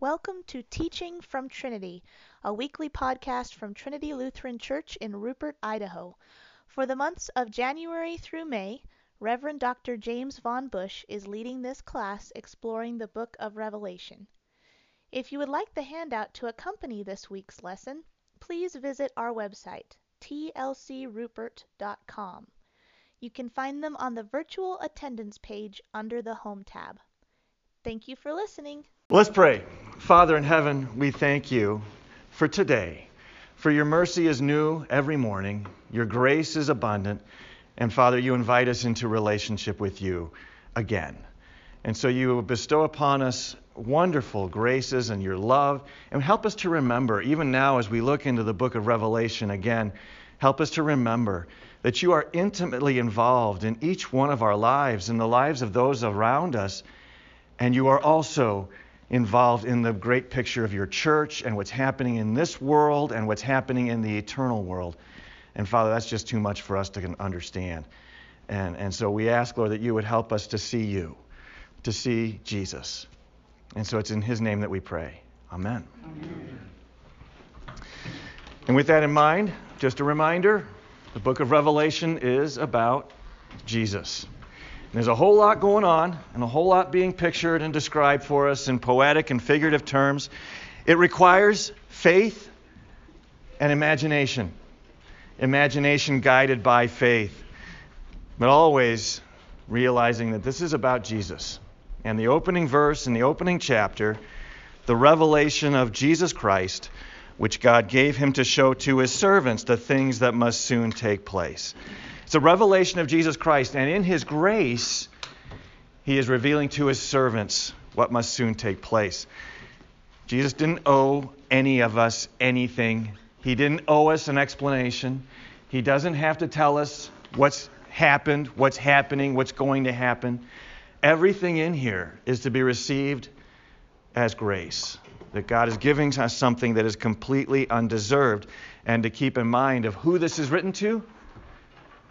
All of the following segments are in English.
Welcome to Teaching from Trinity, a weekly podcast from Trinity Lutheran Church in Rupert, Idaho. For the months of January through May, Reverend Dr. James Von Bush is leading this class exploring the book of Revelation. If you would like the handout to accompany this week's lesson, please visit our website, tlcrupert.com. You can find them on the virtual attendance page under the Home tab. Thank you for listening. Let's pray. Father in heaven, we thank you for today. For your mercy is new every morning, your grace is abundant, and Father, you invite us into relationship with you again. And so you bestow upon us wonderful graces and your love, and help us to remember, even now as we look into the book of Revelation again, help us to remember that you are intimately involved in each one of our lives, in the lives of those around us, and you are also involved in the great picture of your church and what's happening in this world and what's happening in the eternal world. And Father, that's just too much for us to understand. And, and so we ask, Lord, that you would help us to see you, to see Jesus. And so it's in his name that we pray. Amen. Amen. And with that in mind, just a reminder the book of Revelation is about Jesus. There's a whole lot going on and a whole lot being pictured and described for us in poetic and figurative terms. It requires faith and imagination. Imagination guided by faith. But always realizing that this is about Jesus. And the opening verse in the opening chapter, the revelation of Jesus Christ, which God gave him to show to his servants the things that must soon take place. It's a revelation of Jesus Christ, and in his grace, he is revealing to his servants what must soon take place. Jesus didn't owe any of us anything, he didn't owe us an explanation. He doesn't have to tell us what's happened, what's happening, what's going to happen. Everything in here is to be received as grace. That God is giving us something that is completely undeserved. And to keep in mind of who this is written to,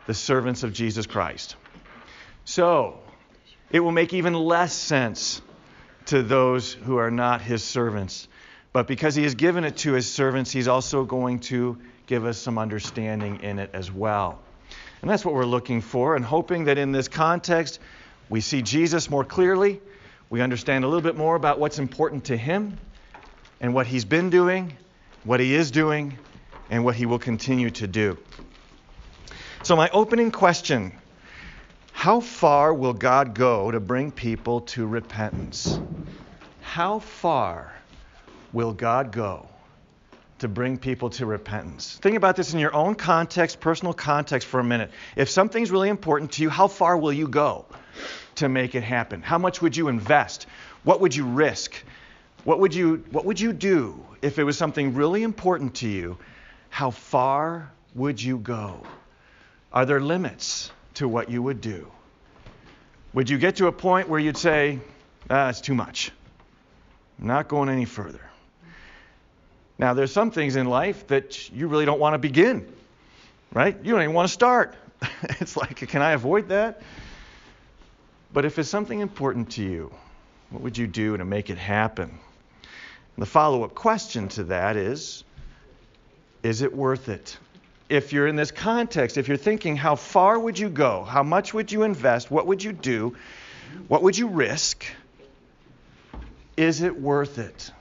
the servants of Jesus Christ. So, it will make even less sense to those who are not his servants. But because he has given it to his servants, he's also going to give us some understanding in it as well. And that's what we're looking for, and hoping that in this context, we see Jesus more clearly. We understand a little bit more about what's important to him and what he's been doing, what he is doing, and what he will continue to do. So, my opening question How far will God go to bring people to repentance? How far will God go to bring people to repentance? Think about this in your own context, personal context, for a minute. If something's really important to you, how far will you go to make it happen? How much would you invest? What would you risk? What would you, what would you do if it was something really important to you? How far would you go? Are there limits to what you would do? Would you get to a point where you'd say, ah, it's too much? I'm not going any further. Now, there's some things in life that you really don't want to begin, right? You don't even want to start. it's like, can I avoid that? But if it's something important to you, what would you do to make it happen? The follow up question to that is Is it worth it? If you're in this context, if you're thinking, how far would you go? How much would you invest? What would you do? What would you risk? Is it worth it?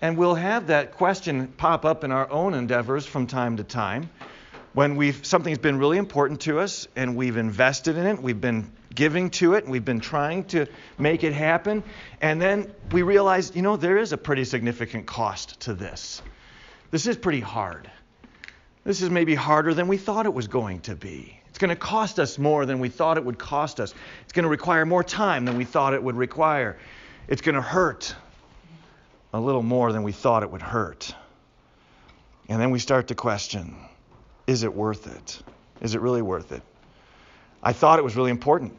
And we'll have that question pop up in our own endeavors from time to time when we've something's been really important to us and we've invested in it, we've been giving to it, and we've been trying to make it happen, and then we realize, you know, there is a pretty significant cost to this. This is pretty hard. This is maybe harder than we thought it was going to be. It's going to cost us more than we thought it would cost us. It's going to require more time than we thought it would require. It's going to hurt a little more than we thought it would hurt. And then we start to question is it worth it? Is it really worth it? I thought it was really important.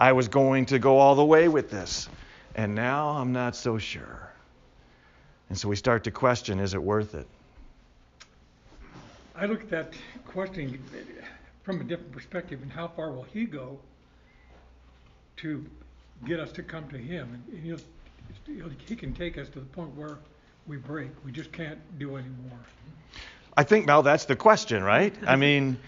I was going to go all the way with this. And now I'm not so sure. And so we start to question is it worth it? I look at that question from a different perspective, and how far will He go to get us to come to Him? And, know, He can take us to the point where we break. We just can't do anymore. I think, Mel, that's the question, right? I mean,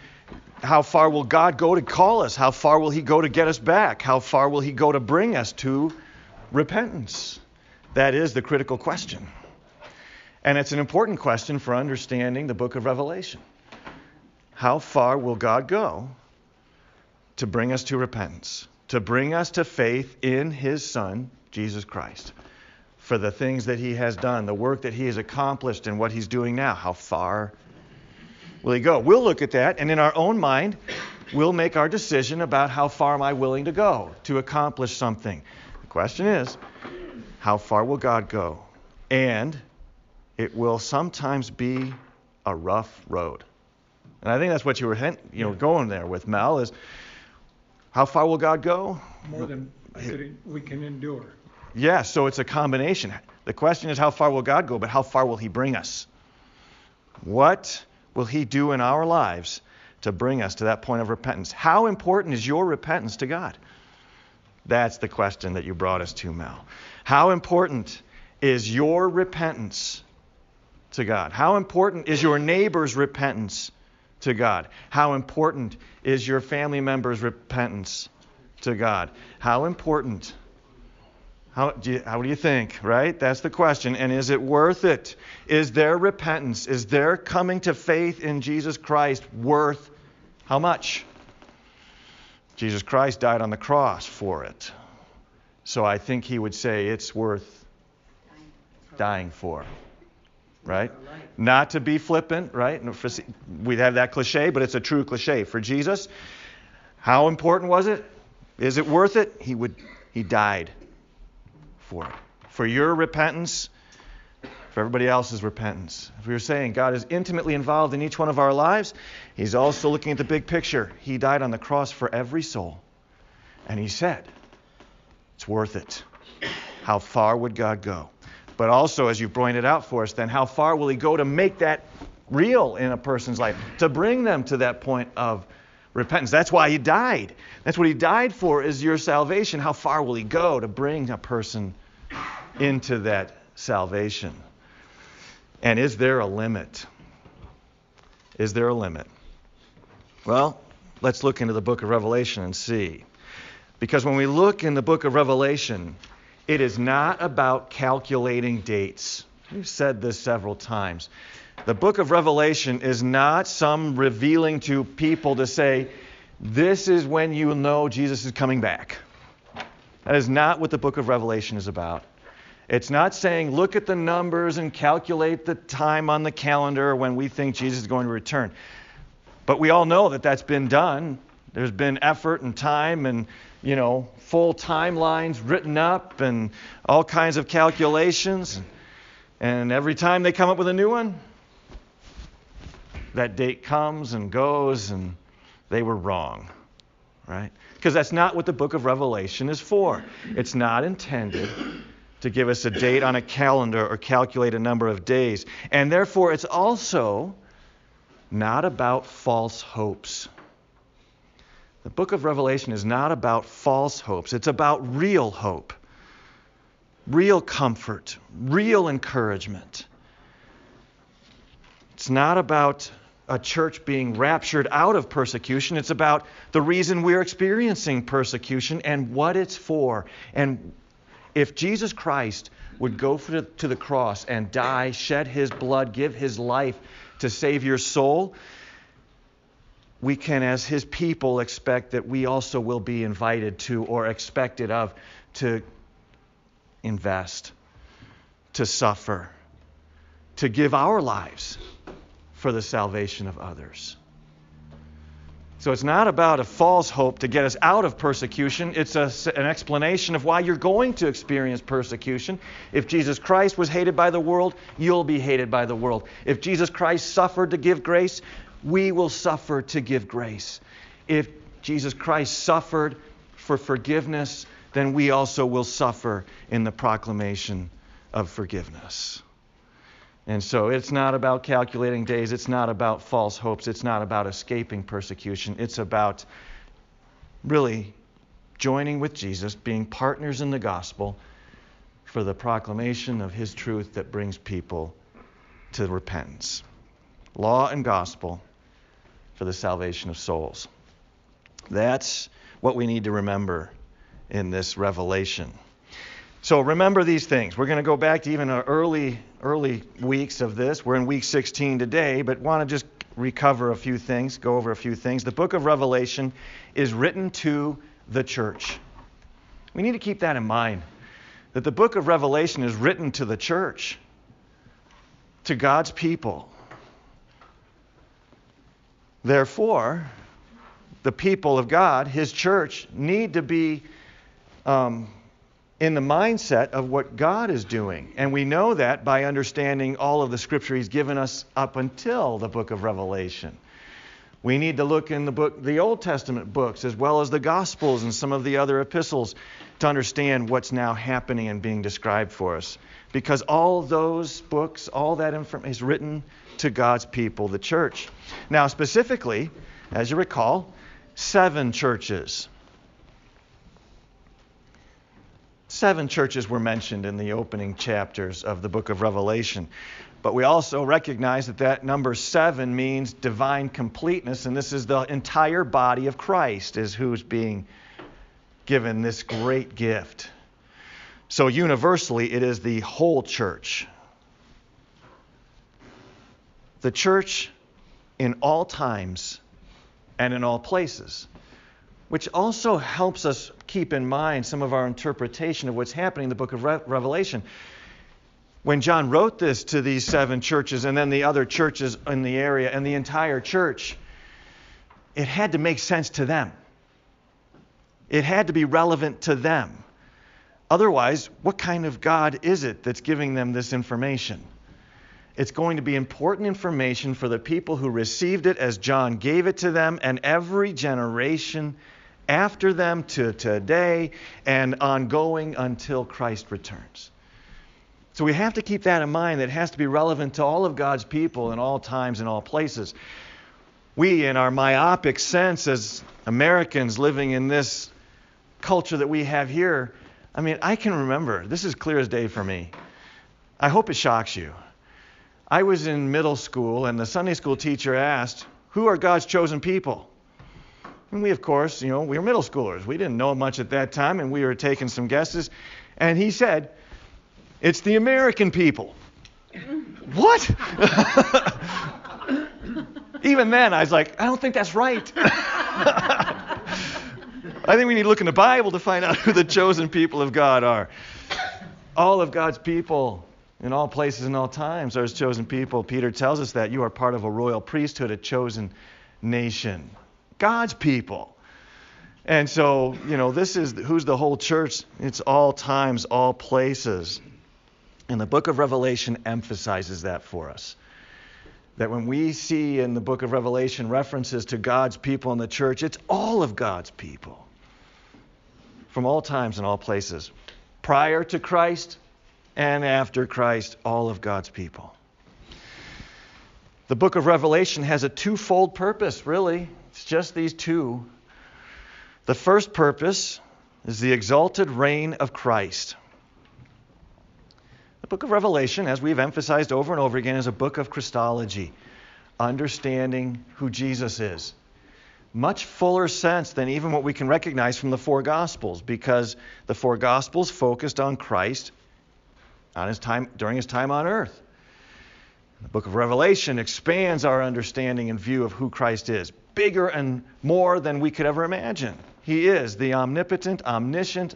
how far will God go to call us? How far will He go to get us back? How far will He go to bring us to repentance? That is the critical question. And it's an important question for understanding the book of Revelation. How far will God go to bring us to repentance? To bring us to faith in His Son, Jesus Christ, for the things that He has done, the work that He has accomplished, and what He's doing now? How far will He go? We'll look at that, and in our own mind, we'll make our decision about how far am I willing to go to accomplish something. The question is, how far will God go? And it will sometimes be a rough road. And I think that's what you were you know going there with Mel is how far will God go? More than we can endure. Yeah, so it's a combination. The question is how far will God go, but how far will he bring us? What will he do in our lives to bring us to that point of repentance? How important is your repentance to God? That's the question that you brought us to, Mel. How important is your repentance to God? How important is your neighbor's repentance to God? How important is your family member's repentance to God? How important? How do, you, how do you think, right? That's the question. And is it worth it? Is their repentance, is their coming to faith in Jesus Christ worth how much? Jesus Christ died on the cross for it. So I think he would say it's worth dying for right? Not to be flippant, right? We have that cliche, but it's a true cliche. For Jesus, how important was it? Is it worth it? He would he died for it. For your repentance, for everybody else's repentance. If we were saying God is intimately involved in each one of our lives, He's also looking at the big picture. He died on the cross for every soul. And He said, It's worth it. How far would God go? But also, as you've pointed out for us, then how far will he go to make that real in a person's life, to bring them to that point of repentance? That's why he died. That's what he died for, is your salvation. How far will he go to bring a person into that salvation? And is there a limit? Is there a limit? Well, let's look into the book of Revelation and see. Because when we look in the book of Revelation, it is not about calculating dates. We've said this several times. The book of Revelation is not some revealing to people to say, this is when you know Jesus is coming back. That is not what the book of Revelation is about. It's not saying, look at the numbers and calculate the time on the calendar when we think Jesus is going to return. But we all know that that's been done. There's been effort and time and you know, full timelines written up and all kinds of calculations. And every time they come up with a new one, that date comes and goes and they were wrong. Right? Because that's not what the book of Revelation is for. It's not intended to give us a date on a calendar or calculate a number of days. And therefore, it's also not about false hopes. The book of Revelation is not about false hopes, it's about real hope, real comfort, real encouragement. It's not about a church being raptured out of persecution. It's about the reason we're experiencing persecution and what it's for. And if Jesus Christ would go to the cross and die, shed his blood, give his life to save your soul, we can, as his people, expect that we also will be invited to or expected of to invest, to suffer, to give our lives for the salvation of others. So it's not about a false hope to get us out of persecution. It's a, an explanation of why you're going to experience persecution. If Jesus Christ was hated by the world, you'll be hated by the world. If Jesus Christ suffered to give grace, we will suffer to give grace. If Jesus Christ suffered for forgiveness, then we also will suffer in the proclamation of forgiveness. And so it's not about calculating days, it's not about false hopes, it's not about escaping persecution. It's about really joining with Jesus, being partners in the gospel, for the proclamation of his truth that brings people to repentance. Law and gospel for the salvation of souls. That's what we need to remember in this revelation. So remember these things. We're going to go back to even early early weeks of this. We're in week 16 today, but want to just recover a few things, go over a few things. The book of Revelation is written to the church. We need to keep that in mind that the book of Revelation is written to the church, to God's people. Therefore, the people of God, His church, need to be um, in the mindset of what God is doing. And we know that by understanding all of the scripture He's given us up until the book of Revelation. We need to look in the book, the Old Testament books, as well as the Gospels and some of the other epistles, to understand what's now happening and being described for us. Because all those books, all that information is written to God's people, the church. Now, specifically, as you recall, seven churches. Seven churches were mentioned in the opening chapters of the book of Revelation. But we also recognize that that number seven means divine completeness, and this is the entire body of Christ, is who's being given this great gift. So, universally, it is the whole church. The church in all times and in all places, which also helps us keep in mind some of our interpretation of what's happening in the book of Re- Revelation when John wrote this to these seven churches and then the other churches in the area and the entire church, it had to make sense to them. It had to be relevant to them. Otherwise, what kind of God is it that's giving them this information? It's going to be important information for the people who received it as John gave it to them and every generation after them to today and ongoing until Christ returns. So we have to keep that in mind that it has to be relevant to all of God's people in all times and all places. We, in our myopic sense as Americans living in this culture that we have here, I mean, I can remember, this is clear as day for me. I hope it shocks you. I was in middle school, and the Sunday school teacher asked, Who are God's chosen people? And we, of course, you know, we were middle schoolers. We didn't know much at that time, and we were taking some guesses. And he said, it's the American people. what? Even then, I was like, I don't think that's right. I think we need to look in the Bible to find out who the chosen people of God are. All of God's people in all places and all times are his chosen people. Peter tells us that you are part of a royal priesthood, a chosen nation. God's people. And so, you know, this is who's the whole church. It's all times, all places. And the book of Revelation emphasizes that for us. That when we see in the book of Revelation references to God's people in the church, it's all of God's people from all times and all places. Prior to Christ and after Christ, all of God's people. The book of Revelation has a twofold purpose, really. It's just these two. The first purpose is the exalted reign of Christ The book of Revelation, as we've emphasized over and over again, is a book of Christology, understanding who Jesus is. Much fuller sense than even what we can recognize from the four Gospels, because the four Gospels focused on Christ on his time, during his time on earth. The book of Revelation expands our understanding and view of who Christ is, bigger and more than we could ever imagine. He is the omnipotent, omniscient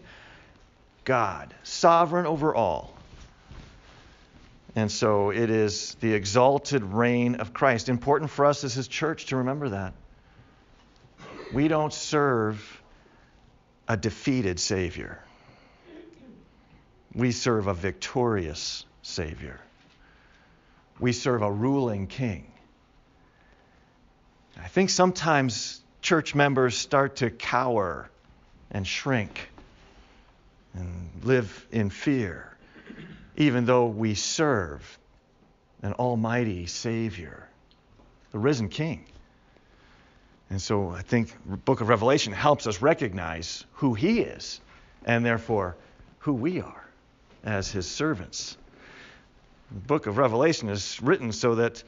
God, sovereign over all. And so it is the exalted reign of Christ. Important for us as His church to remember that. We don't serve a defeated Savior, we serve a victorious Savior. We serve a ruling King. I think sometimes church members start to cower and shrink and live in fear even though we serve an almighty Savior, the risen King. And so I think book of Revelation helps us recognize who he is and therefore who we are. As his servants. The book of Revelation is written so that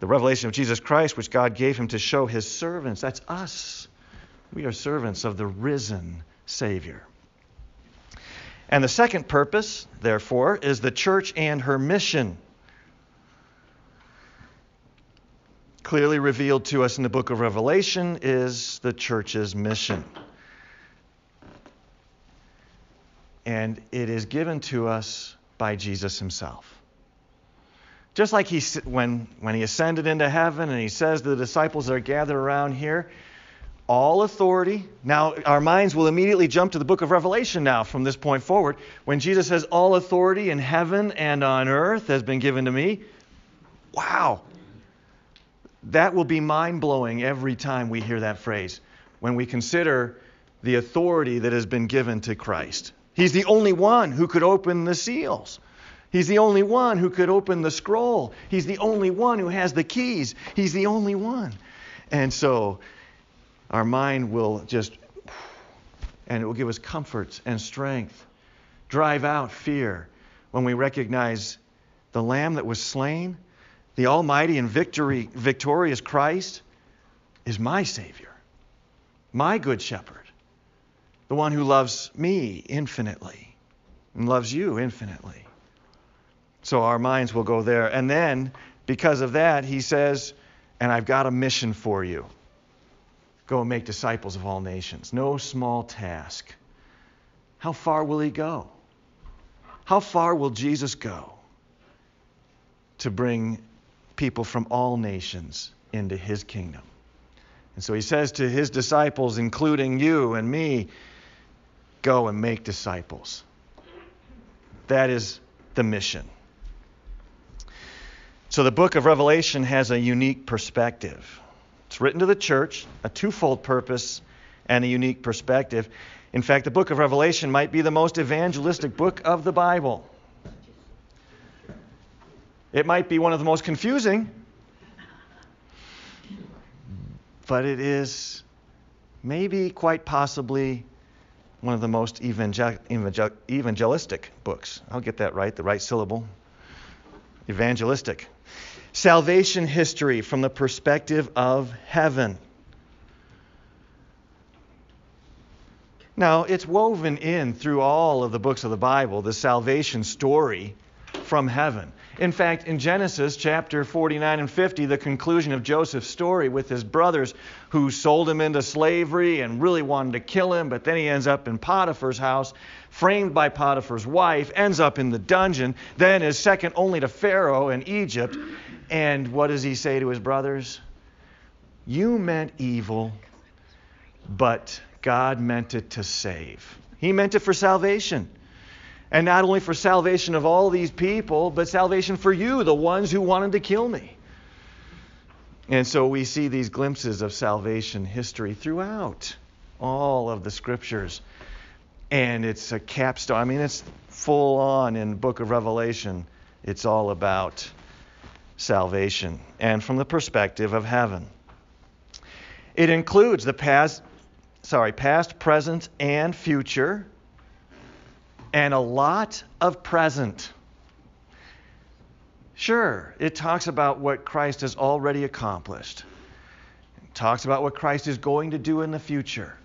the revelation of Jesus Christ, which God gave him to show his servants, that's us. We are servants of the risen Savior. And the second purpose, therefore, is the church and her mission. Clearly revealed to us in the book of Revelation is the church's mission. And it is given to us by Jesus himself. Just like he, when, when he ascended into heaven and he says to the disciples that are gathered around here, all authority. Now, our minds will immediately jump to the book of Revelation now from this point forward. When Jesus says, All authority in heaven and on earth has been given to me. Wow. That will be mind blowing every time we hear that phrase when we consider the authority that has been given to Christ. He's the only one who could open the seals. He's the only one who could open the scroll. He's the only one who has the keys. He's the only one. And so our mind will just, and it will give us comfort and strength, drive out fear when we recognize the Lamb that was slain, the Almighty and victory, victorious Christ, is my Savior, my Good Shepherd, the one who loves me infinitely and loves you infinitely. So our minds will go there. And then, because of that, he says, and I've got a mission for you. Go and make disciples of all nations. No small task. How far will he go? How far will Jesus go to bring people from all nations into his kingdom? And so he says to his disciples, including you and me, go and make disciples. That is the mission. So the book of Revelation has a unique perspective. It's written to the church, a twofold purpose and a unique perspective. In fact, the book of Revelation might be the most evangelistic book of the Bible. It might be one of the most confusing, but it is maybe quite possibly one of the most evangel- evangel- evangelistic books. I'll get that right, the right syllable. Evangelistic salvation history from the perspective of heaven. Now, it's woven in through all of the books of the Bible, the salvation story from heaven. In fact, in Genesis chapter 49 and 50, the conclusion of Joseph's story with his brothers who sold him into slavery and really wanted to kill him, but then he ends up in Potiphar's house, framed by Potiphar's wife, ends up in the dungeon, then is second only to Pharaoh in Egypt, and what does he say to his brothers? You meant evil, but God meant it to save. He meant it for salvation. And not only for salvation of all these people, but salvation for you, the ones who wanted to kill me. And so we see these glimpses of salvation history throughout all of the scriptures. And it's a capstone. I mean, it's full on in the book of Revelation. It's all about salvation and from the perspective of heaven. It includes the past, sorry, past, present, and future, and a lot of present. Sure, it talks about what Christ has already accomplished. It talks about what Christ is going to do in the future.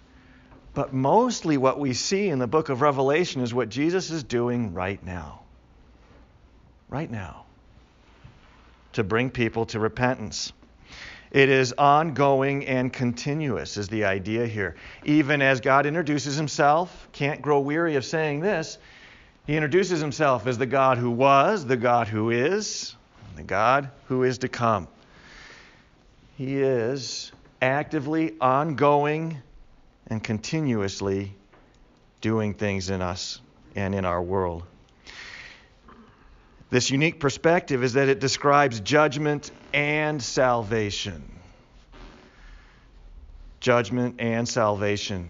But mostly what we see in the book of Revelation is what Jesus is doing right now. Right now to bring people to repentance. It is ongoing and continuous, is the idea here. Even as God introduces himself, can't grow weary of saying this, he introduces himself as the God who was, the God who is, the God who is to come. He is actively, ongoing, and continuously doing things in us and in our world. This unique perspective is that it describes judgment and salvation. Judgment and salvation.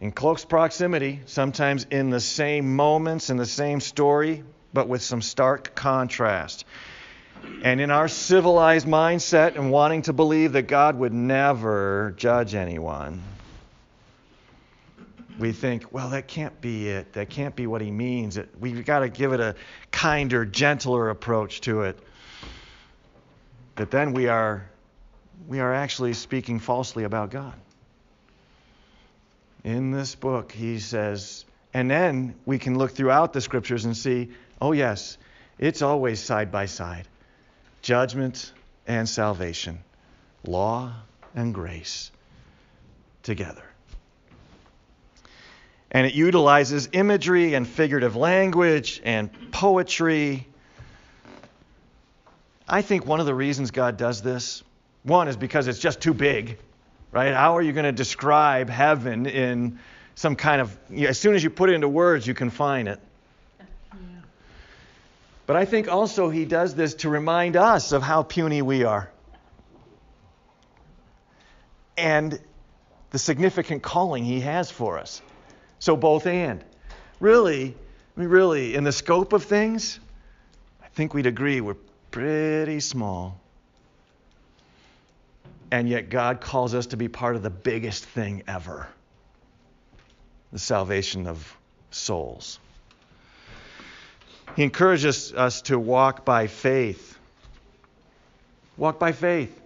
In close proximity, sometimes in the same moments, in the same story, but with some stark contrast. And in our civilized mindset and wanting to believe that God would never judge anyone, we think, well, that can't be it. That can't be what he means. We've got to give it a kinder, gentler approach to it. But then we are, we are actually speaking falsely about God. In this book, he says, and then we can look throughout the scriptures and see, oh, yes, it's always side by side judgment and salvation, law and grace together and it utilizes imagery and figurative language and poetry. I think one of the reasons God does this, one is because it's just too big, right? How are you going to describe heaven in some kind of, as soon as you put it into words, you confine it. But I think also he does this to remind us of how puny we are. And the significant calling he has for us. So both and. Really, I mean, really, in the scope of things, I think we'd agree we're pretty small. And yet God calls us to be part of the biggest thing ever the salvation of souls. He encourages us to walk by faith. Walk by faith.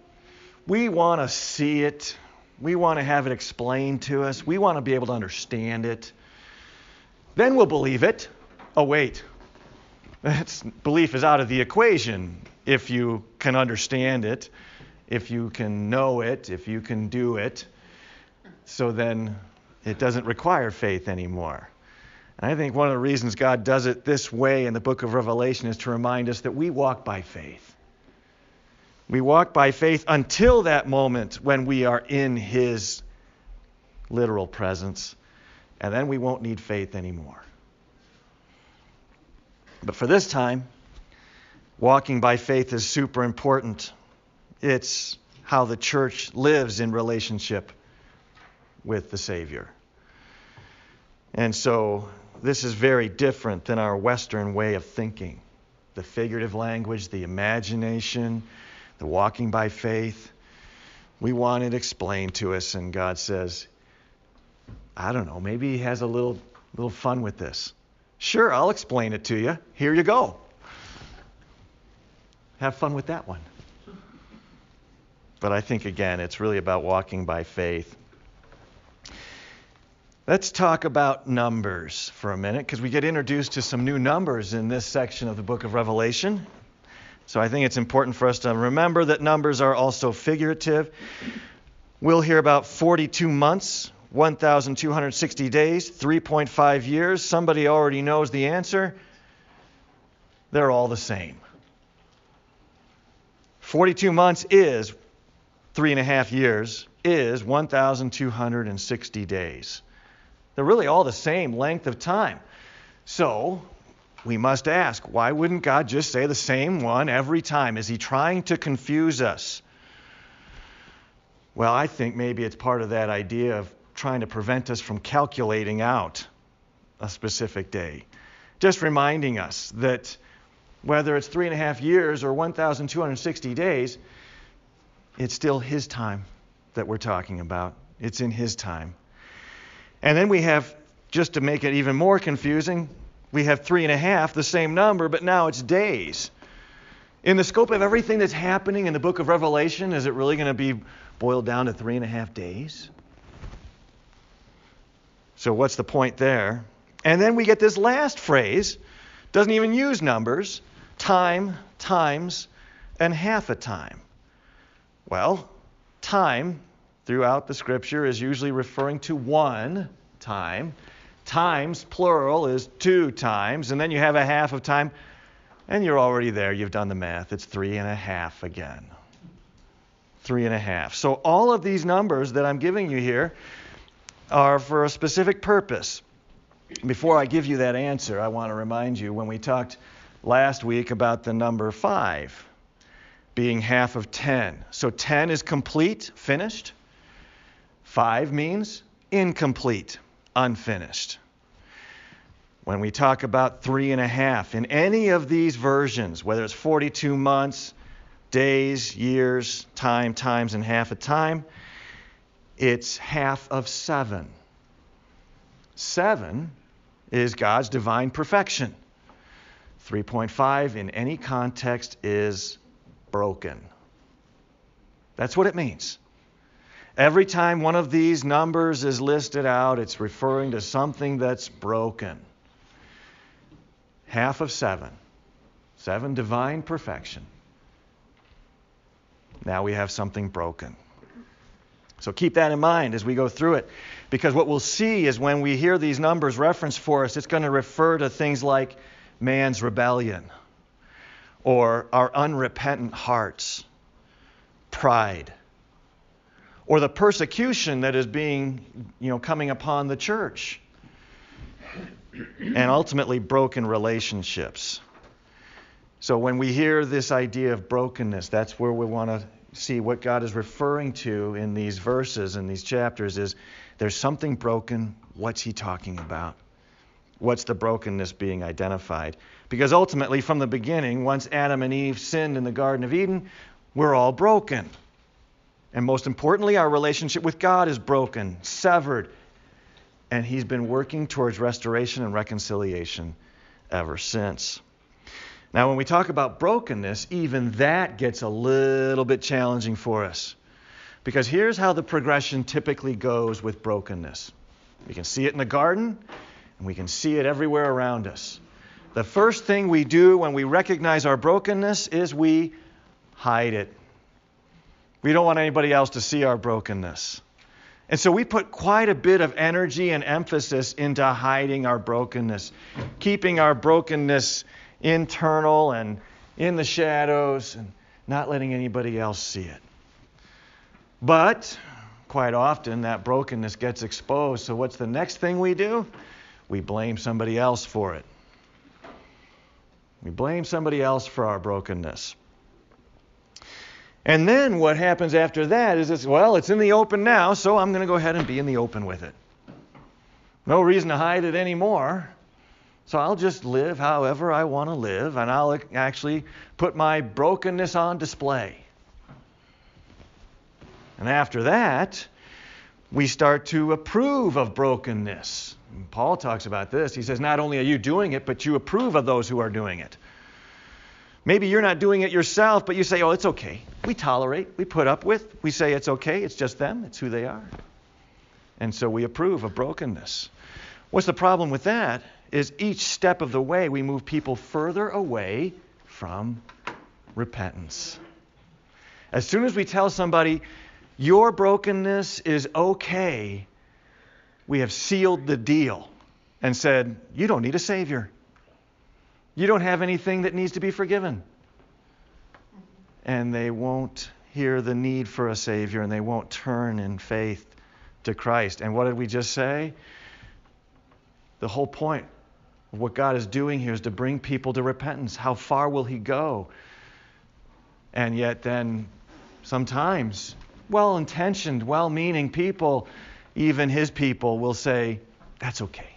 We want to see it we want to have it explained to us. We want to be able to understand it. Then we'll believe it. Oh, wait. That's, belief is out of the equation if you can understand it, if you can know it, if you can do it. So then it doesn't require faith anymore. And I think one of the reasons God does it this way in the book of Revelation is to remind us that we walk by faith. We walk by faith until that moment when we are in His literal presence, and then we won't need faith anymore. But for this time, walking by faith is super important. It's how the church lives in relationship with the Savior. And so this is very different than our Western way of thinking. The figurative language, the imagination, the walking by faith. We want it explained to us, and God says, I don't know, maybe He has a little, little fun with this. Sure, I'll explain it to you. Here you go. Have fun with that one. But I think, again, it's really about walking by faith. Let's talk about numbers for a minute because we get introduced to some new numbers in this section of the book of Revelation. So I think it's important for us to remember that numbers are also figurative. We'll hear about 42 months, 1,260 days, 3.5 years. Somebody already knows the answer. They're all the same. 42 months is three and a half years, is 1,260 days. They're really all the same length of time. So we must ask, why wouldn't God just say the same one every time? Is he trying to confuse us? Well, I think maybe it's part of that idea of trying to prevent us from calculating out a specific day. Just reminding us that whether it's three and a half years or 1,260 days, it's still His time that we're talking about. It's in His time. And then we have, just to make it even more confusing, we have three and a half, the same number, but now it's days. In the scope of everything that's happening in the book of Revelation, is it really going to be boiled down to three and a half days? So, what's the point there? And then we get this last phrase, doesn't even use numbers time, times, and half a time. Well, time throughout the scripture is usually referring to one time times, plural, is two times, and then you have a half of time, and you're already there. You've done the math. It's three and a half again. Three and a half. So all of these numbers that I'm giving you here are for a specific purpose. Before I give you that answer, I want to remind you when we talked last week about the number five being half of 10. So 10 is complete, finished. 5 means incomplete unfinished. When we talk about three and a half, in any of these versions, whether it's 42 months, days, years, time, times, and half a time, it's half of seven. 7 is God's divine perfection. 3.5 in any context is broken. That's what it means. Every time one of these numbers is listed out, it's referring to something that's broken. Half of seven. Seven, divine perfection. Now we have something broken. So keep that in mind as we go through it. Because what we'll see is when we hear these numbers referenced for us, it's going to refer to things like man's rebellion or our unrepentant hearts, pride, or the persecution that is being, you know, coming upon the church, and ultimately broken relationships. So when we hear this idea of brokenness, that's where we want to see what God is referring to in these verses and these chapters is there's something broken. What's he talking about? What's the brokenness being identified? Because ultimately, from the beginning, once Adam and Eve sinned in the Garden of Eden, we're all broken. And most importantly, our relationship with God is broken, severed. And He's been working towards restoration and reconciliation ever since. Now, when we talk about brokenness, even that gets a little bit challenging for us. Because here's how the progression typically goes with brokenness we can see it in the garden, and we can see it everywhere around us. The first thing we do when we recognize our brokenness is we hide it. We don't want anybody else to see our brokenness. And so we put quite a bit of energy and emphasis into hiding our brokenness, keeping our brokenness internal and in the shadows and not letting anybody else see it. But quite often that brokenness gets exposed. So what's the next thing we do? We blame somebody else for it. We blame somebody else for our brokenness. And then what happens after that is it's, well, it's in the open now, so I'm going to go ahead and be in the open with it. No reason to hide it anymore. So I'll just live however I want to live, and I'll actually put my brokenness on display. And after that, we start to approve of brokenness. And Paul talks about this. He says, Not only are you doing it, but you approve of those who are doing it. Maybe you're not doing it yourself, but you say, Oh, it's okay. We tolerate, we put up with, we say it's okay, it's just them, it's who they are. And so we approve of brokenness. What's the problem with that? is each step of the way we move people further away from repentance. As soon as we tell somebody, your brokenness is okay, we have sealed the deal and said, you don't need a Savior. You don't have anything that needs to be forgiven. And they won't hear the need for a Savior and they won't turn in faith to Christ. And what did we just say? The whole point of what God is doing here is to bring people to repentance. How far will He go? And yet, then, sometimes, well intentioned, well meaning people, even His people, will say, That's okay.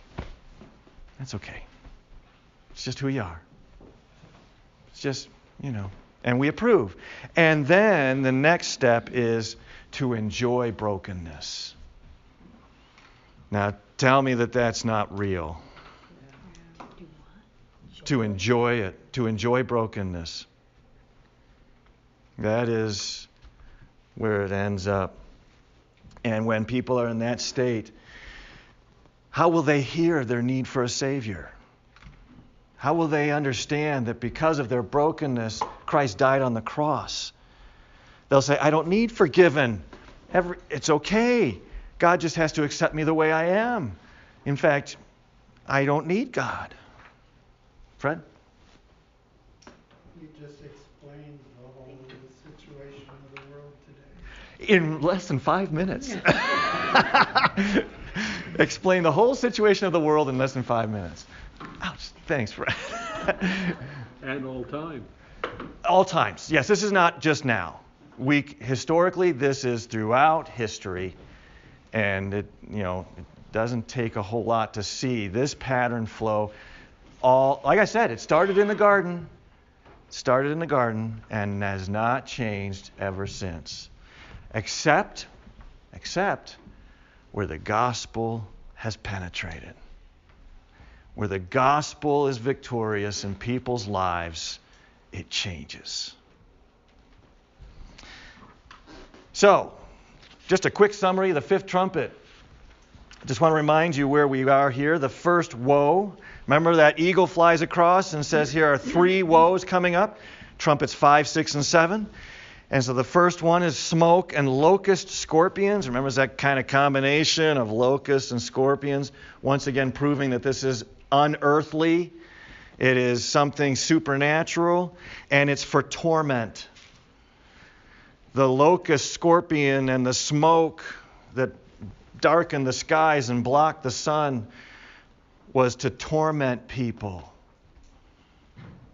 That's okay. It's just who you are. It's just, you know, and we approve. And then the next step is to enjoy brokenness. Now, tell me that that's not real to enjoy it, to enjoy brokenness. That is where it ends up. And when people are in that state, how will they hear their need for a Savior? How will they understand that because of their brokenness, Christ died on the cross? They'll say, I don't need forgiven. It's okay. God just has to accept me the way I am. In fact, I don't need God. Fred? You just explained the whole situation of the world today. In less than five minutes. Explain the whole situation of the world in less than five minutes. Ouch. Thanks, Fred. and all time. All times. Yes, this is not just now. We historically, this is throughout history, and it you know it doesn't take a whole lot to see this pattern flow all, like I said, it started in the garden, started in the garden, and has not changed ever since. Except, except where the gospel has penetrated. Where the gospel is victorious in people's lives, it changes. So, just a quick summary of the fifth trumpet. I just want to remind you where we are here. The first woe. Remember that eagle flies across and says here are three woes coming up trumpets 5, 6, and 7. And so the first one is smoke and locust scorpions. Remember, it's that kind of combination of locusts and scorpions. Once again, proving that this is unearthly, it is something supernatural, and it's for torment. The locust scorpion and the smoke that darkened the skies and blocked the sun was to torment people.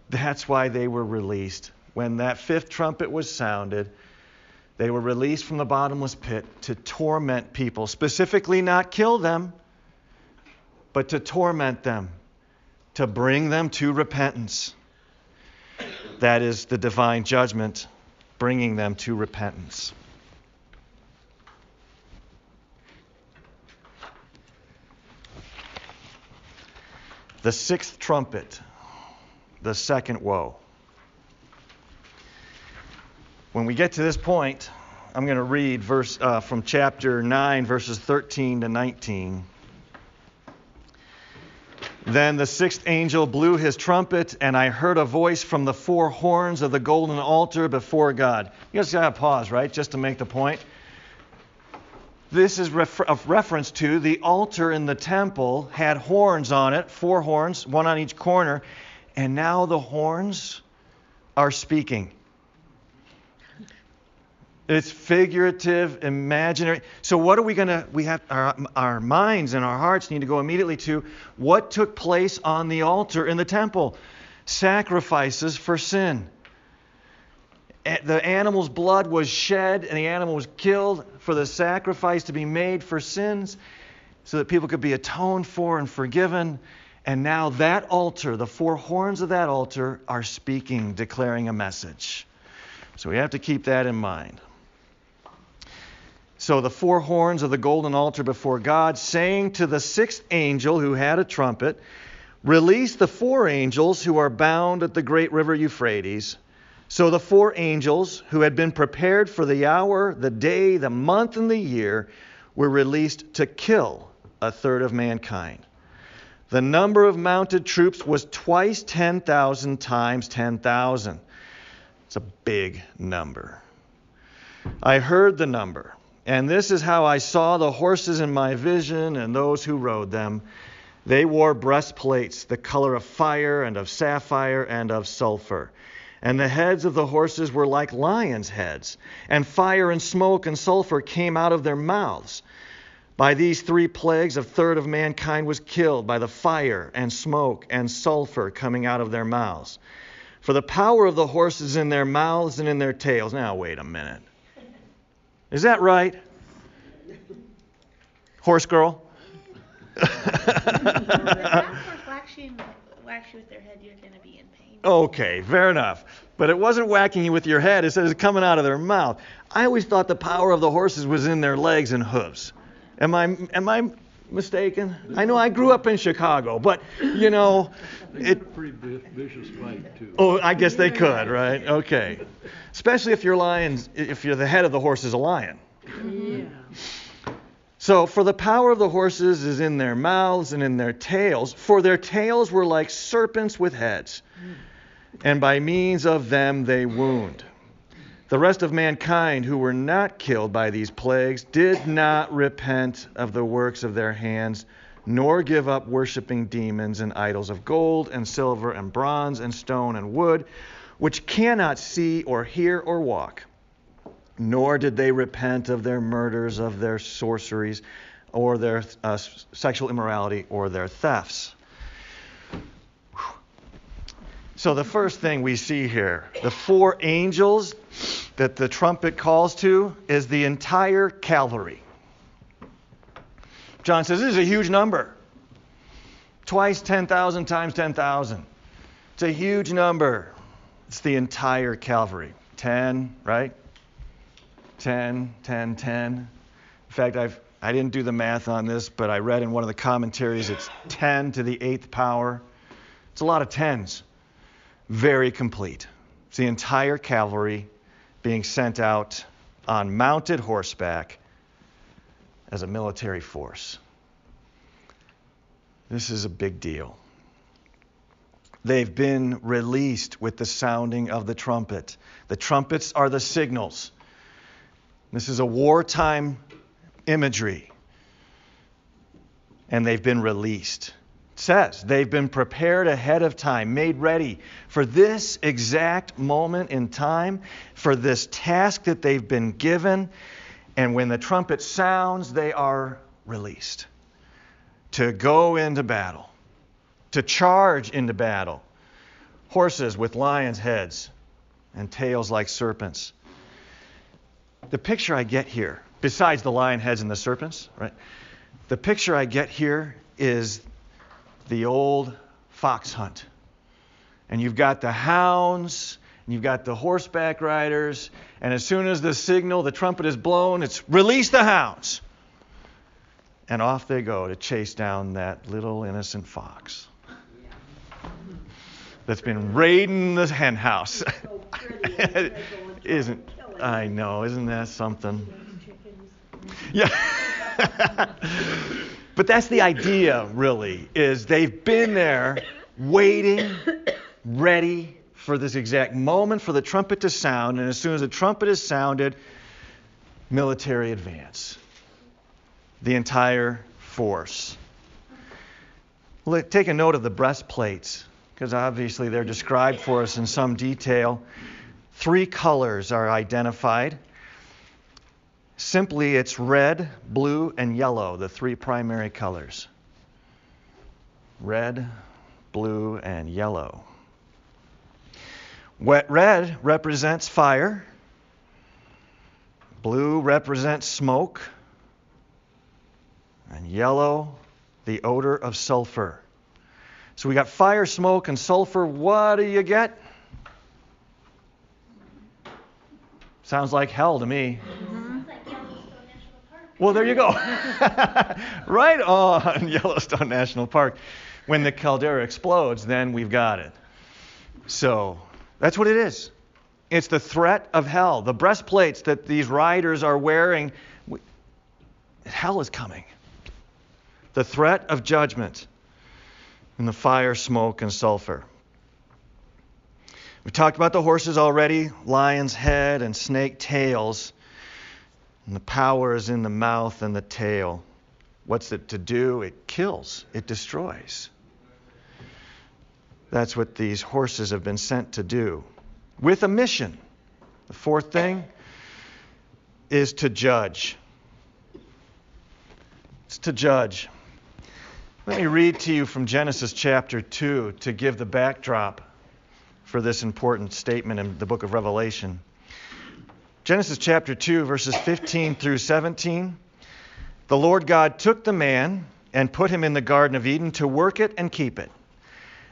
That's why they were released when that fifth trumpet was sounded, they were released from the bottomless pit to torment people, specifically not kill them, but to torment them, to bring them to repentance. That is the divine judgment, bringing them to repentance. The sixth trumpet, the second woe. When we get to this point, I'm going to read verse uh, from chapter 9, verses 13 to 19. Then the sixth angel blew his trumpet, and I heard a voice from the four horns of the golden altar before God. You guys got to pause, right, just to make the point. This is refer- a reference to the altar in the temple had horns on it, four horns, one on each corner, and now the horns are speaking. It's figurative, imaginary. So what are we going to we have our our minds and our hearts need to go immediately to what took place on the altar in the temple? Sacrifices for sin. The animal's blood was shed and the animal was killed for the sacrifice to be made for sins so that people could be atoned for and forgiven. And now that altar, the four horns of that altar are speaking, declaring a message. So we have to keep that in mind. So the four horns of the golden altar before God, saying to the sixth angel who had a trumpet, Release the four angels who are bound at the great river Euphrates. So the four angels who had been prepared for the hour, the day, the month, and the year were released to kill a third of mankind. The number of mounted troops was twice 10,000 times 10,000. It's a big number. I heard the number and this is how I saw the horses in my vision and those who rode them. They wore breastplates, the color of fire and of sapphire and of sulfur. And the heads of the horses were like lions' heads, and fire and smoke and sulfur came out of their mouths. By these three plagues, a third of mankind was killed by the fire and smoke and sulfur coming out of their mouths. For the power of the horses in their mouths and in their tails. Now, wait a minute. Is that right? Horse girl? Okay, fair enough. But it wasn't whacking you with your head, it says it's coming out of their mouth. I always thought the power of the horses was in their legs and hooves. Am I am I mistaken? I know I grew up in Chicago, but you know, it pretty vicious fight too. Oh, I guess they could, right? Okay. Especially if you're lions, if you're the head of the horse is a lion. Mm-hmm. Yeah. So, for the power of the horses is in their mouths and in their tails, for their tails were like serpents with heads, and by means of them they wound. The rest of mankind who were not killed by these plagues did not repent of the works of their hands, nor give up worshiping demons and idols of gold and silver and bronze and stone and wood, which cannot see or hear or walk. Nor did they repent of their murders, of their sorceries, or their uh, sexual immorality, or their thefts. So, the first thing we see here the four angels that the trumpet calls to is the entire cavalry. John says this is a huge number. Twice 10,000 times 10,000. It's a huge number. It's the entire cavalry. 10, right? 10, 10, 10. In fact, I've I didn't do the math on this, but I read in one of the commentaries it's 10 to the eighth power. It's a lot of tens. Very complete. It's the entire cavalry being sent out on mounted horseback as a military force. This is a big deal. They've been released with the sounding of the trumpet. The trumpets are the signals. This is a wartime imagery. And they've been released. Says they've been prepared ahead of time, made ready for this exact moment in time, for this task that they've been given. And when the trumpet sounds, they are released to go into battle, to charge into battle. Horses with lions' heads and tails like serpents. The picture I get here, besides the lion heads and the serpents, right? The picture I get here is the old fox hunt. And you've got the hounds, and you've got the horseback riders, and as soon as the signal, the trumpet is blown, it's release the hounds. And off they go to chase down that little innocent fox that's been raiding the hen house. isn't I know, isn't that something? Yeah. but that's the idea really is they've been there waiting ready for this exact moment for the trumpet to sound and as soon as the trumpet is sounded military advance the entire force. Take a note of the breastplates, because obviously they're described for us in some detail. Three colors are identified. Simply, it's red, blue, and yellow, the three primary colors. Red, blue, and yellow. Wet red represents fire. Blue represents smoke and yellow, the odor of sulfur. So we got fire, smoke, and sulfur. What do you get? Sounds like hell to me. Well, there you go. right on Yellowstone National Park. When the caldera explodes, then we've got it. So that's what it is. It's the threat of hell. The breastplates that these riders are wearing, hell is coming the threat of judgment, and the fire, smoke, and sulfur. We talked about the horses already lion's head and snake tails. And the power is in the mouth and the tail. What's it to do? It kills, it destroys. That's what these horses have been sent to do with a mission. The fourth thing is to judge. It's to judge. Let me read to you from Genesis chapter 2 to give the backdrop for this important statement in the book of Revelation. Genesis chapter 2, verses 15 through 17. The Lord God took the man and put him in the Garden of Eden to work it and keep it.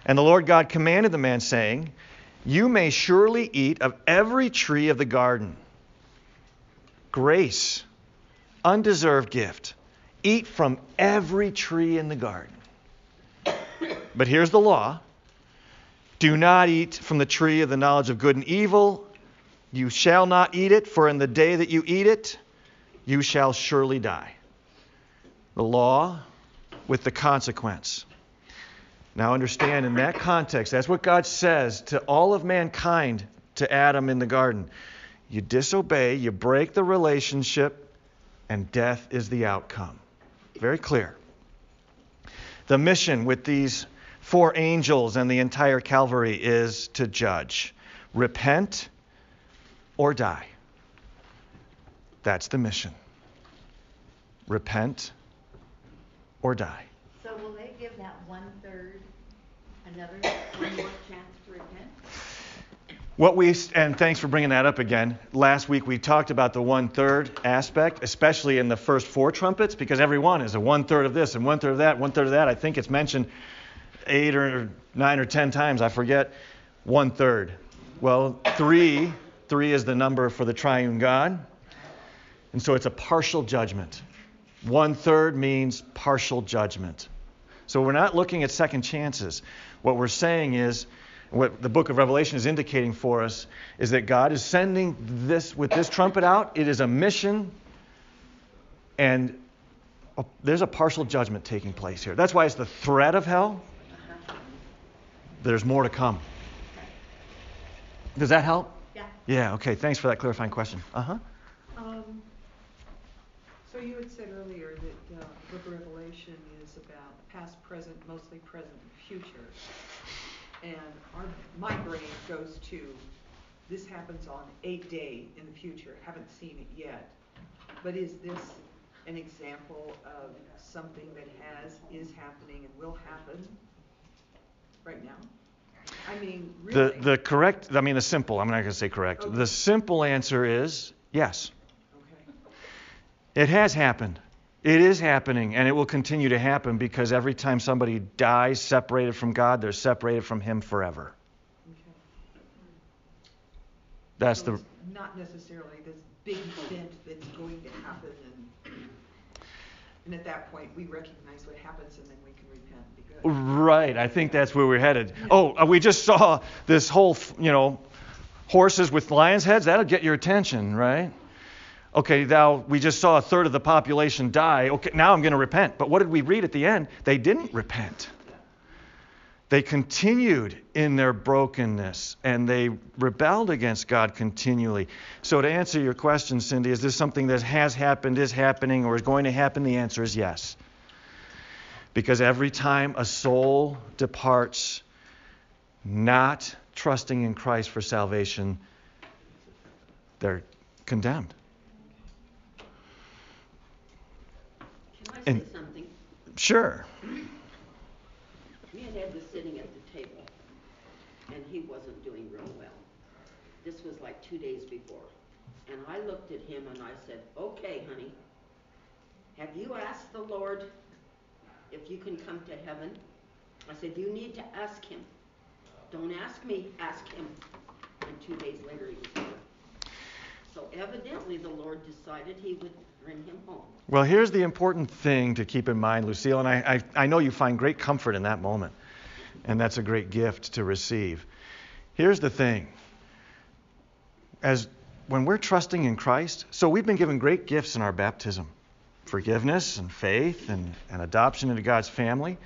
And the Lord God commanded the man, saying, You may surely eat of every tree of the garden. Grace, undeserved gift Eat from every tree in the garden. But here's the law do not eat from the tree of the knowledge of good and evil. You shall not eat it, for in the day that you eat it, you shall surely die. The law with the consequence. Now, understand in that context, that's what God says to all of mankind to Adam in the garden. You disobey, you break the relationship, and death is the outcome. Very clear. The mission with these four angels and the entire Calvary is to judge. Repent or die. That's the mission. Repent or die. So will they give that one third another one more chance to repent? What we and thanks for bringing that up again. Last week we talked about the one third aspect, especially in the first four trumpets, because every one is a one third of this and one third of that, one third of that. I think it's mentioned eight or nine or ten times. I forget. One third. Well, three three is the number for the triune God, and so it's a partial judgment. One third means partial judgment. So we're not looking at second chances. What we're saying is, what the book of Revelation is indicating for us is that God is sending this with this trumpet out. It is a mission, and a, there's a partial judgment taking place here. That's why it's the threat of hell. There's more to come. Does that help? Yeah. Okay. Thanks for that clarifying question. Uh huh. Um, so you had said earlier that uh, Book of Revelation is about past, present, mostly present, future. And our, my brain goes to, this happens on a day in the future, haven't seen it yet. But is this an example of something that has, is happening, and will happen right now? I mean, really? The the correct. I mean the simple. I'm not going to say correct. Okay. The simple answer is yes. Okay. It has happened. It is happening, and it will continue to happen because every time somebody dies separated from God, they're separated from Him forever. Okay. That's So the. Not necessarily this big event that's going to happen and, and at that point, we recognize what happens and then we can repent and be good. Right. I think that's where we're headed. Oh, uh, we just saw this whole, you know, horses with lions' heads. That'll get your attention, right? Okay, now we just saw a third of the population die. Okay, now I'm going to repent. But what did we read at the end? They didn't repent. They continued in their brokenness and they rebelled against God continually. So, to answer your question, Cindy, is this something that has happened, is happening, or is going to happen? The answer is yes. Because every time a soul departs not trusting in Christ for salvation, they're condemned. Can I say And- something? Sure. Me and Ed was sitting at the table, and he wasn't doing real well. This was like two days before. And I looked at him and I said, okay, honey, have you asked the Lord if you can come to heaven? I said, you need to ask him. Don't ask me, ask him. And two days later, he was here. So evidently, the Lord decided he would bring him home. Well, here's the important thing to keep in mind, Lucille, and I, I, I know you find great comfort in that moment, and that's a great gift to receive. Here's the thing. As when we're trusting in Christ, so we've been given great gifts in our baptism forgiveness and faith and, and adoption into God's family.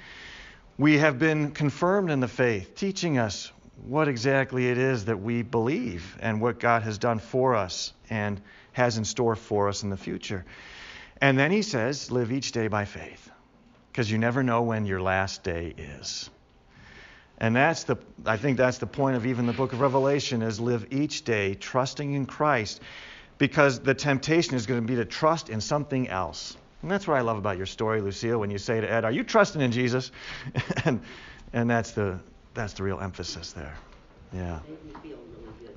We have been confirmed in the faith, teaching us what exactly it is that we believe and what God has done for us and has in store for us in the future. And then he says, live each day by faith, because you never know when your last day is. And that's the I think that's the point of even the book of Revelation is live each day trusting in Christ because the temptation is going to be to trust in something else. And that's what I love about your story, Lucille, when you say to Ed, "Are you trusting in Jesus?" and and that's the that's the real emphasis there. Yeah. Really.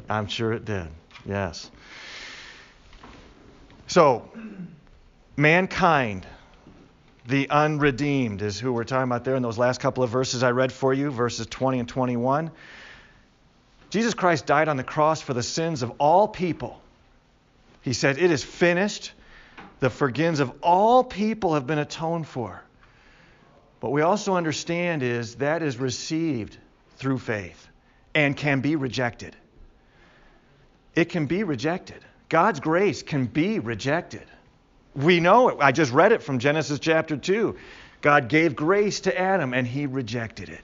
I'm sure it did. Yes. So, mankind, the unredeemed, is who we're talking about there in those last couple of verses I read for you, verses 20 and 21. Jesus Christ died on the cross for the sins of all people. He said, It is finished. The forgins of all people have been atoned for. What we also understand is that is received through faith and can be rejected. It can be rejected. God's grace can be rejected. We know it. I just read it from Genesis chapter 2. God gave grace to Adam and he rejected it.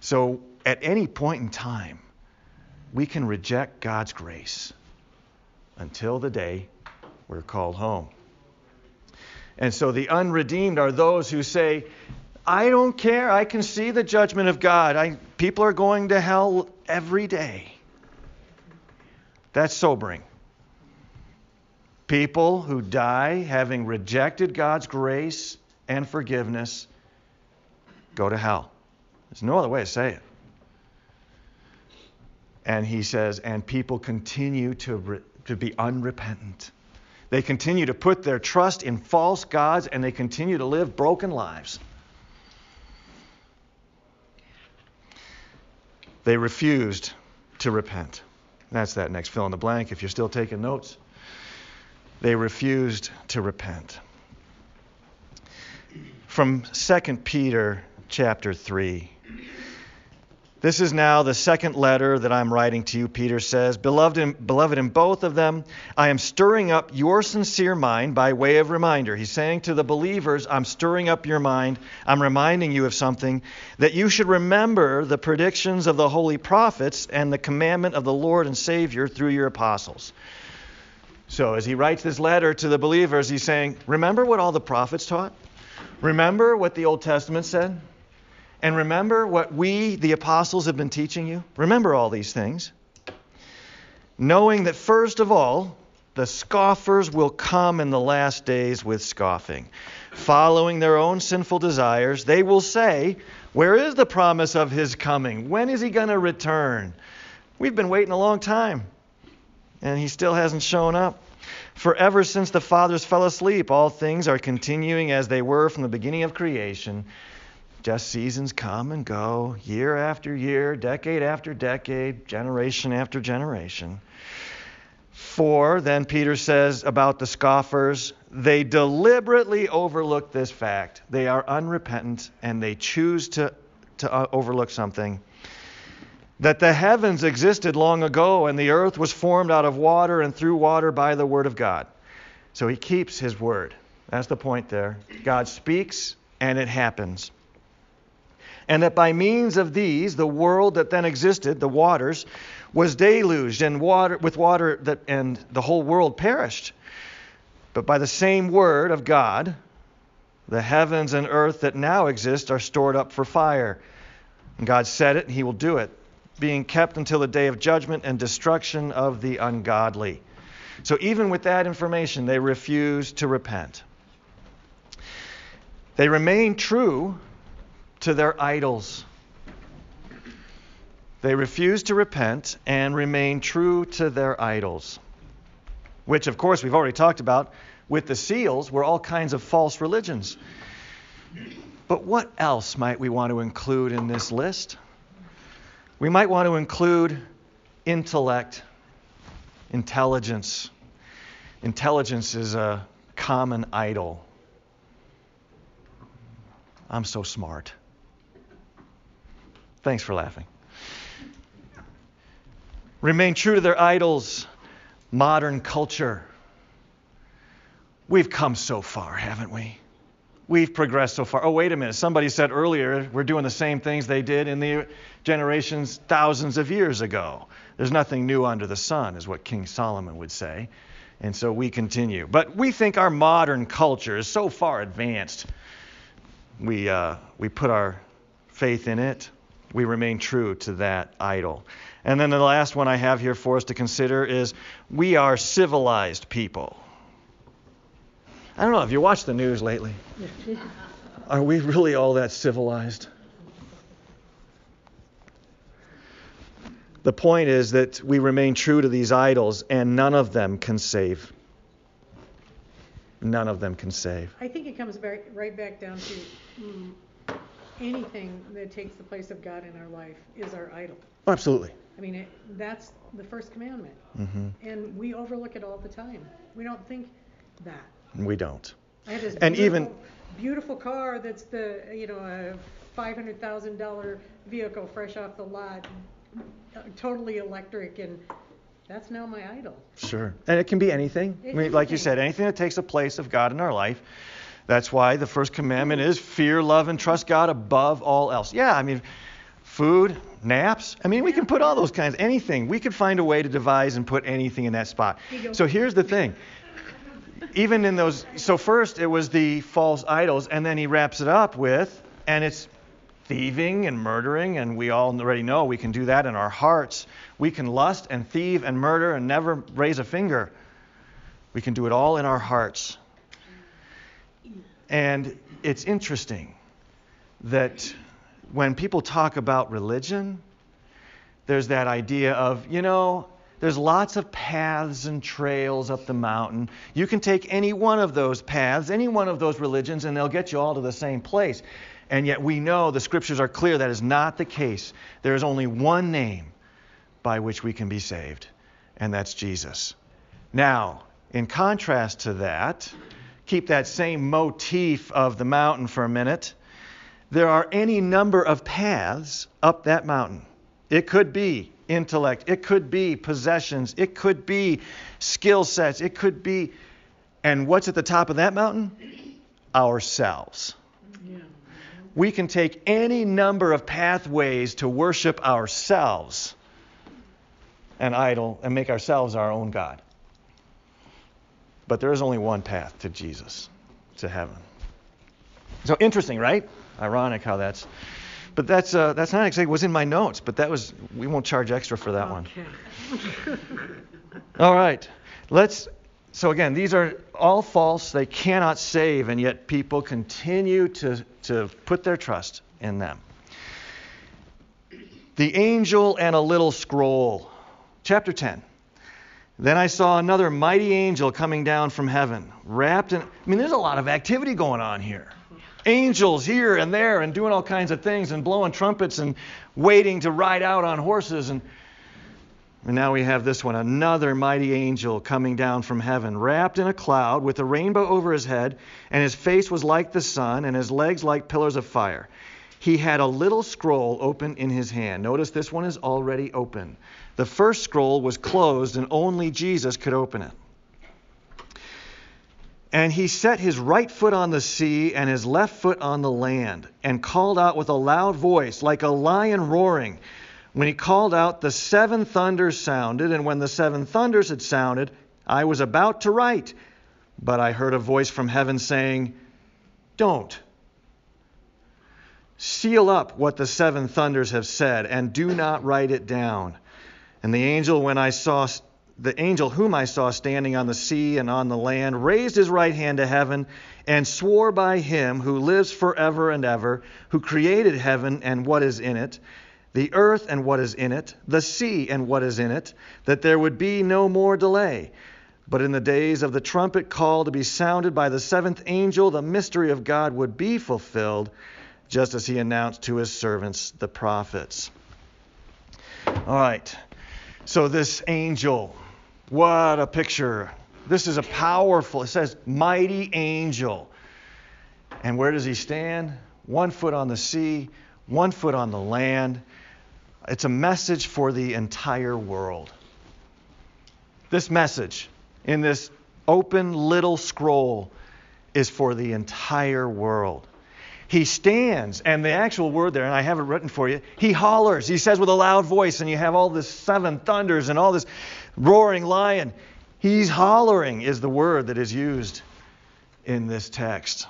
So at any point in time, we can reject God's grace until the day we're called home. And so the unredeemed are those who say, I don't care. I can see the judgment of God. I, people are going to hell every day. That's sobering. People who die having rejected God's grace and forgiveness go to hell. There's no other way to say it. And he says, and people continue to, re- to be unrepentant. They continue to put their trust in false gods and they continue to live broken lives. They refused to repent. That's that next fill in the blank if you're still taking notes. They refused to repent. from 2 Peter chapter 3. This is now the second letter that I'm writing to you, Peter says. Beloved in, beloved, in both of them, I am stirring up your sincere mind by way of reminder. He's saying to the believers, I'm stirring up your mind. I'm reminding you of something that you should remember the predictions of the holy prophets and the commandment of the Lord and Savior through your apostles. So, as he writes this letter to the believers, he's saying, Remember what all the prophets taught? Remember what the Old Testament said? And remember what we, the apostles, have been teaching you? Remember all these things. Knowing that, first of all, the scoffers will come in the last days with scoffing. Following their own sinful desires, they will say, Where is the promise of his coming? When is he going to return? We've been waiting a long time, and he still hasn't shown up. For ever since the fathers fell asleep, all things are continuing as they were from the beginning of creation. Just seasons come and go, year after year, decade after decade, generation after generation. For, then Peter says about the scoffers, they deliberately overlook this fact. They are unrepentant and they choose to, to uh, overlook something. That the heavens existed long ago and the earth was formed out of water and through water by the word of God. So he keeps his word. That's the point there. God speaks and it happens and that by means of these the world that then existed, the waters, was deluged and water with water that and the whole world perished. But by the same word of God, the heavens and earth that now exist are stored up for fire. And God said it, and he will do it, being kept until the day of judgment and destruction of the ungodly. So even with that information, they refuse to repent. They remain true to their idols. They refuse to repent and remain true to their idols, which, of course, we've already talked about with the seals, were all kinds of false religions. But what else might we want to include in this list? We might want to include intellect, intelligence. Intelligence is a common idol. I'm so smart. Thanks for laughing. Remain true to their idols, modern culture. We've come so far, haven't we? We've progressed so far. Oh, wait a minute. Somebody said earlier we're doing the same things they did in the generations thousands of years ago. There's nothing new under the sun, is what King Solomon would say. And so we continue. But we think our modern culture is so far advanced. We, uh, we put our faith in it we remain true to that idol. And then the last one I have here for us to consider is we are civilized people. I don't know, have you watched the news lately? Are we really all that civilized? The point is that we remain true to these idols, and none of them can save. None of them can save. I think it comes back, right back down to mm, anything that takes the place of God in our life is our idol. Oh, absolutely. I mean, it, that's the first commandment. Mm-hmm. And we overlook it all the time. We don't think that. We don't. I this and beautiful, even beautiful car that's the, you know, a $500,000 vehicle fresh off the lot, totally electric, and that's now my idol. Sure. And it can be anything. I mean, like you said, anything that takes the place of God in our life. That's why the first commandment is fear, love, and trust God above all else. Yeah, I mean, food, naps. I mean, we can put all those kinds, anything. We could find a way to devise and put anything in that spot. So here's the thing. Even in those, so first it was the false idols, and then he wraps it up with, and it's thieving and murdering, and we all already know we can do that in our hearts. We can lust and thieve and murder and never raise a finger. We can do it all in our hearts. And it's interesting that when people talk about religion, there's that idea of, you know, there's lots of paths and trails up the mountain. You can take any one of those paths, any one of those religions, and they'll get you all to the same place. And yet we know the scriptures are clear that is not the case. There is only one name by which we can be saved, and that's Jesus. Now, in contrast to that, keep that same motif of the mountain for a minute, there are any number of paths up that mountain. It could be intellect, it could be possessions, it could be skill sets, it could be. And what's at the top of that mountain? Ourselves. We can take any number of pathways to worship ourselves an idol and make ourselves our own God. But there is only one path to Jesus, to heaven. So interesting, right? Ironic how that's. But that's uh, that's not exactly was in my notes. But that was we won't charge extra for that one. Okay. All right, let's. So again, these are all false. They cannot save, and yet people continue to to put their trust in them. The angel and a little scroll. Chapter 10. Then I saw another mighty angel coming down from heaven, wrapped in. I mean, there's a lot of activity going on here. Angels here and there and doing all kinds of things and blowing trumpets and waiting to ride out on horses. And, and now we have this one another mighty angel coming down from heaven, wrapped in a cloud with a rainbow over his head, and his face was like the sun, and his legs like pillars of fire. He had a little scroll open in his hand. Notice this one is already open. The first scroll was closed, and only Jesus could open it. And he set his right foot on the sea and his left foot on the land, and called out with a loud voice, like a lion roaring. When he called out, the seven thunders sounded, and when the seven thunders had sounded, I was about to write, but I heard a voice from heaven saying, Don't. Seal up what the seven thunders have said, and do not write it down. And the angel, when I saw the angel whom I saw standing on the sea and on the land, raised his right hand to heaven and swore by him who lives forever and ever, who created heaven and what is in it, the earth and what is in it, the sea and what is in it, that there would be no more delay. But in the days of the trumpet call to be sounded by the seventh angel, the mystery of God would be fulfilled, just as he announced to his servants, the prophets. All right. So, this angel, what a picture. This is a powerful, it says, mighty angel. And where does he stand? One foot on the sea, one foot on the land. It's a message for the entire world. This message in this open little scroll is for the entire world. He stands, and the actual word there, and I have it written for you, he hollers. He says with a loud voice, and you have all this seven thunders and all this roaring lion. He's hollering, is the word that is used in this text.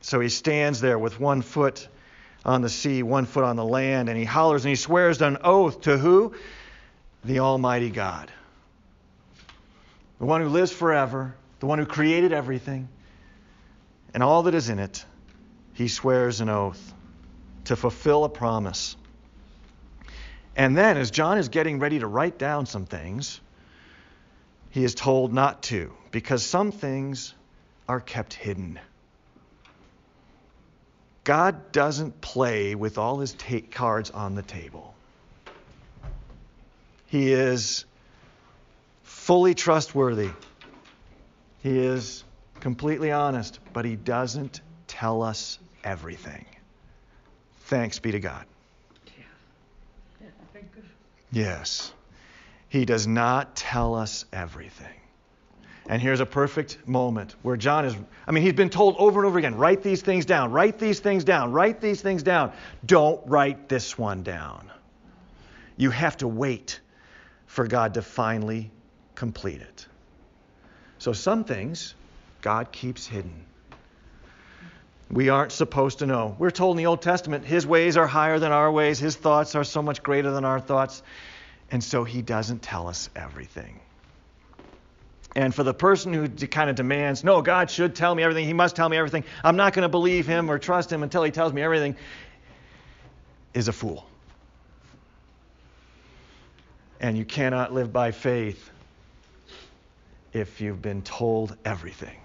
So he stands there with one foot on the sea, one foot on the land, and he hollers and he swears an oath to who? The Almighty God. The one who lives forever, the one who created everything, and all that is in it he swears an oath to fulfill a promise. And then, as John is getting ready to write down some things, he is told not to, because some things are kept hidden. God doesn't play with all his ta- cards on the table. He is fully trustworthy. He is completely honest, but he doesn't tell us everything. Thanks be to God. Yes. He does not tell us everything. And here's a perfect moment where John is, I mean, he's been told over and over again write these things down, write these things down, write these things down. Don't write this one down. You have to wait for God to finally complete it. So some things God keeps hidden. We aren't supposed to know. We're told in the Old Testament, His ways are higher than our ways, His thoughts are so much greater than our thoughts. And so He doesn't tell us everything. And for the person who kind of demands, no, God should tell me everything, He must tell me everything, I'm not going to believe Him or trust Him until He tells me everything, is a fool. And you cannot live by faith if you've been told everything.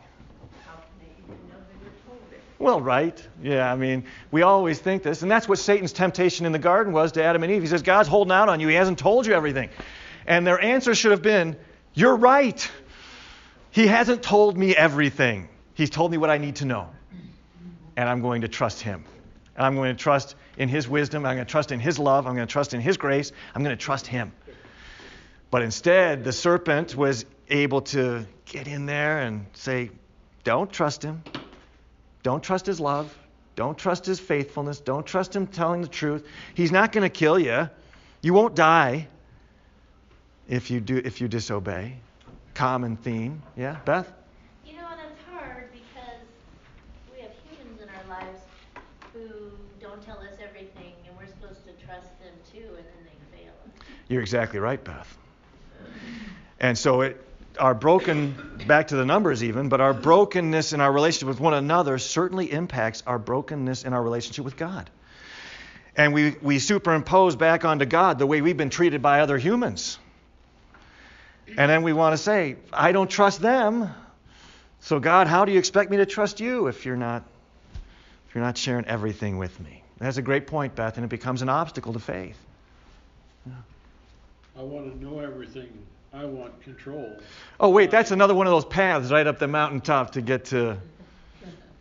Well, right. Yeah, I mean, we always think this. And that's what Satan's temptation in the garden was to Adam and Eve. He says, God's holding out on you. He hasn't told you everything. And their answer should have been, You're right. He hasn't told me everything. He's told me what I need to know. And I'm going to trust Him. And I'm going to trust in His wisdom. I'm going to trust in His love. I'm going to trust in His grace. I'm going to trust Him. But instead, the serpent was able to get in there and say, Don't trust Him. Don't trust His love. Don't trust His faithfulness. Don't trust Him telling the truth. He's not going to kill you. You won't die if you do if you disobey. Common theme. Yeah, Beth? You know, and it's hard because we have humans in our lives who don't tell us everything, and we're supposed to trust them too, and then they fail us. You're exactly right, Beth. And so it our broken back to the numbers even, but our brokenness in our relationship with one another certainly impacts our brokenness in our relationship with God. And we, we superimpose back onto God the way we've been treated by other humans. And then we want to say, I don't trust them. So God, how do you expect me to trust you if you're not if you're not sharing everything with me? That's a great point, Beth, and it becomes an obstacle to faith. I want to know everything. I want control. Oh, wait, that's another one of those paths right up the mountaintop to get to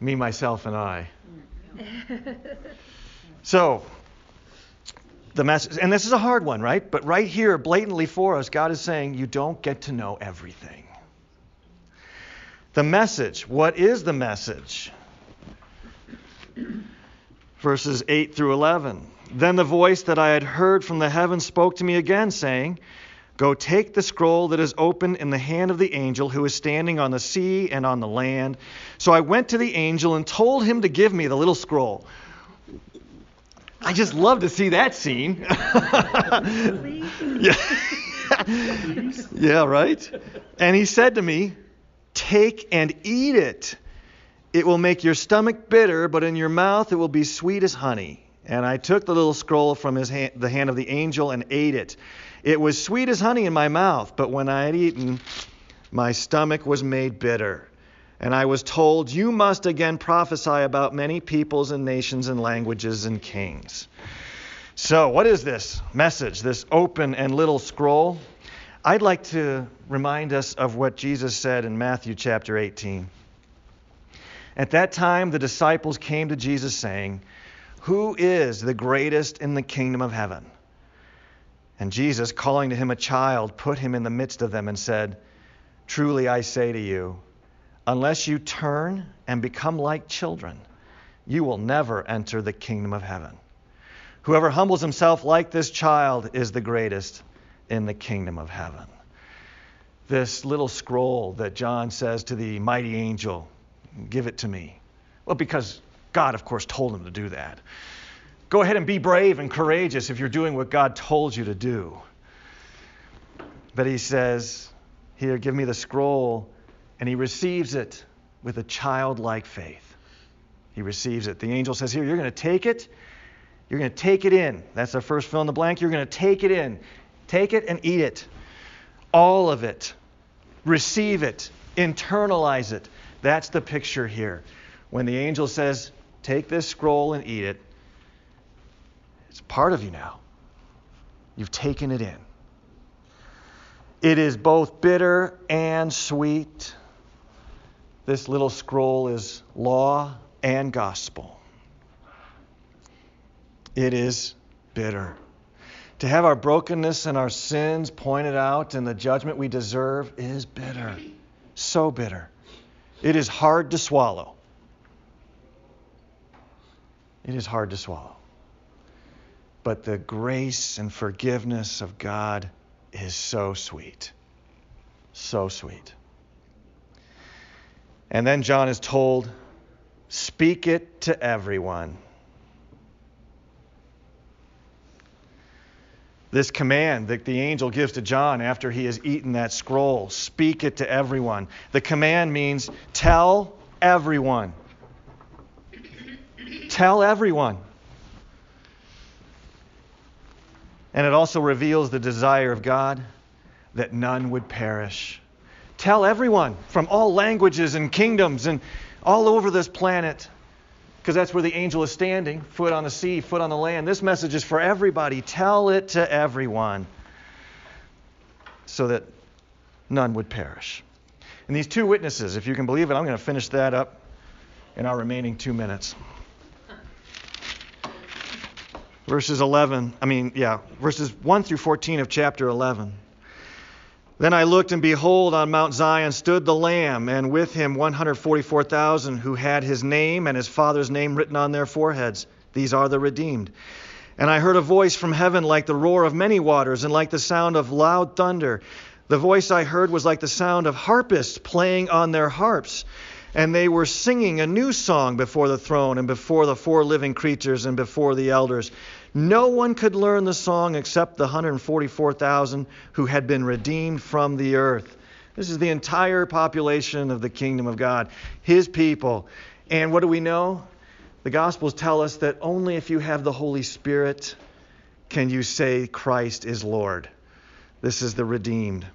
me, myself, and I. So, the message, and this is a hard one, right? But right here, blatantly for us, God is saying, you don't get to know everything. The message, what is the message? Verses 8 through 11. Then the voice that I had heard from the heavens spoke to me again, saying, Go take the scroll that is open in the hand of the angel who is standing on the sea and on the land. So I went to the angel and told him to give me the little scroll. I just love to see that scene. yeah. yeah, right? And he said to me, Take and eat it. It will make your stomach bitter, but in your mouth it will be sweet as honey. And I took the little scroll from his hand, the hand of the angel and ate it. It was sweet as honey in my mouth, but when I had eaten, my stomach was made bitter. And I was told, You must again prophesy about many peoples and nations and languages and kings. So, what is this message, this open and little scroll? I'd like to remind us of what Jesus said in Matthew chapter 18. At that time, the disciples came to Jesus saying, Who is the greatest in the kingdom of heaven? And Jesus, calling to him a child, put him in the midst of them and said, Truly I say to you, unless you turn and become like children, you will never enter the kingdom of heaven. Whoever humbles himself like this child is the greatest in the kingdom of heaven. This little scroll that John says to the mighty angel, Give it to me. Well, because God, of course, told him to do that. Go ahead and be brave and courageous if you're doing what God told you to do. But he says, Here, give me the scroll. And he receives it with a childlike faith. He receives it. The angel says, Here, you're going to take it. You're going to take it in. That's the first fill in the blank. You're going to take it in. Take it and eat it. All of it. Receive it. Internalize it. That's the picture here. When the angel says, Take this scroll and eat it, it's part of you now. You've taken it in. It is both bitter and sweet. This little scroll is law and gospel. It is bitter. To have our brokenness and our sins pointed out and the judgment we deserve is bitter. So bitter. It is hard to swallow. It is hard to swallow. But the grace and forgiveness of God is so sweet. So sweet. And then John is told, Speak it to everyone. This command that the angel gives to John after he has eaten that scroll speak it to everyone. The command means tell everyone. Tell everyone. And it also reveals the desire of God that none would perish. Tell everyone from all languages and kingdoms and all over this planet, because that's where the angel is standing foot on the sea, foot on the land. This message is for everybody. Tell it to everyone so that none would perish. And these two witnesses, if you can believe it, I'm going to finish that up in our remaining two minutes. Verses 11, I mean, yeah, verses 1 through 14 of chapter 11. Then I looked, and behold, on Mount Zion stood the Lamb, and with him 144,000 who had his name and his father's name written on their foreheads. These are the redeemed. And I heard a voice from heaven like the roar of many waters, and like the sound of loud thunder. The voice I heard was like the sound of harpists playing on their harps. And they were singing a new song before the throne, and before the four living creatures, and before the elders. No one could learn the song except the 144,000 who had been redeemed from the earth. This is the entire population of the kingdom of God, his people. And what do we know? The Gospels tell us that only if you have the Holy Spirit can you say Christ is Lord. This is the redeemed.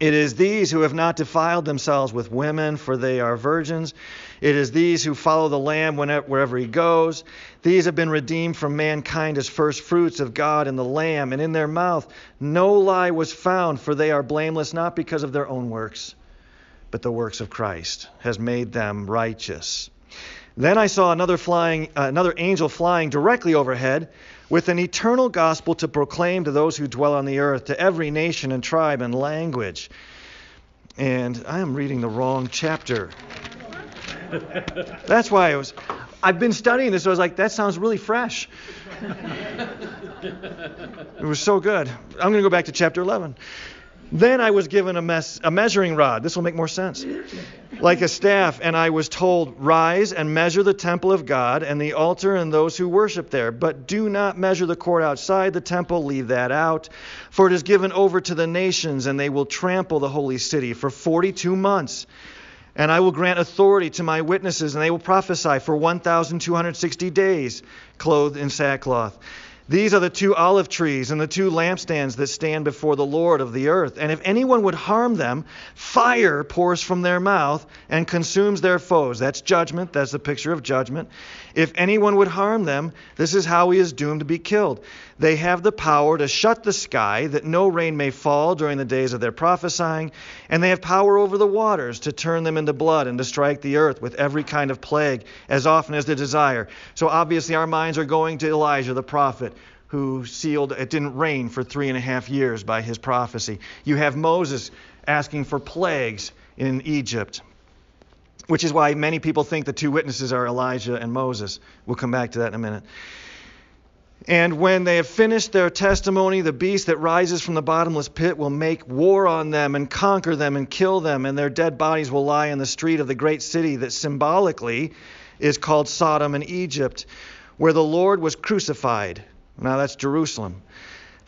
It is these who have not defiled themselves with women, for they are virgins. It is these who follow the Lamb wherever he goes. These have been redeemed from mankind as first fruits of God and the Lamb, and in their mouth no lie was found, for they are blameless not because of their own works, but the works of Christ has made them righteous. Then I saw another flying, uh, another angel flying directly overhead with an eternal gospel to proclaim to those who dwell on the earth, to every nation and tribe and language. And I am reading the wrong chapter. That's why I was. I've been studying this, so I was like, that sounds really fresh. it was so good. I'm going to go back to chapter 11. Then I was given a, mes- a measuring rod. This will make more sense. Like a staff, and I was told, Rise and measure the temple of God and the altar and those who worship there. But do not measure the court outside the temple, leave that out. For it is given over to the nations, and they will trample the holy city for 42 months. And I will grant authority to my witnesses, and they will prophesy for 1,260 days, clothed in sackcloth. These are the two olive trees and the two lampstands that stand before the Lord of the earth. And if anyone would harm them, fire pours from their mouth and consumes their foes. That's judgment. That's the picture of judgment. If anyone would harm them, this is how he is doomed to be killed. They have the power to shut the sky that no rain may fall during the days of their prophesying, and they have power over the waters to turn them into blood and to strike the earth with every kind of plague as often as they desire. So obviously, our minds are going to Elijah the prophet who sealed it didn't rain for three and a half years by his prophecy. You have Moses asking for plagues in Egypt, which is why many people think the two witnesses are Elijah and Moses. We'll come back to that in a minute. And when they have finished their testimony, the beast that rises from the bottomless pit will make war on them and conquer them and kill them, and their dead bodies will lie in the street of the great city that symbolically is called Sodom and Egypt, where the Lord was crucified. Now that's Jerusalem.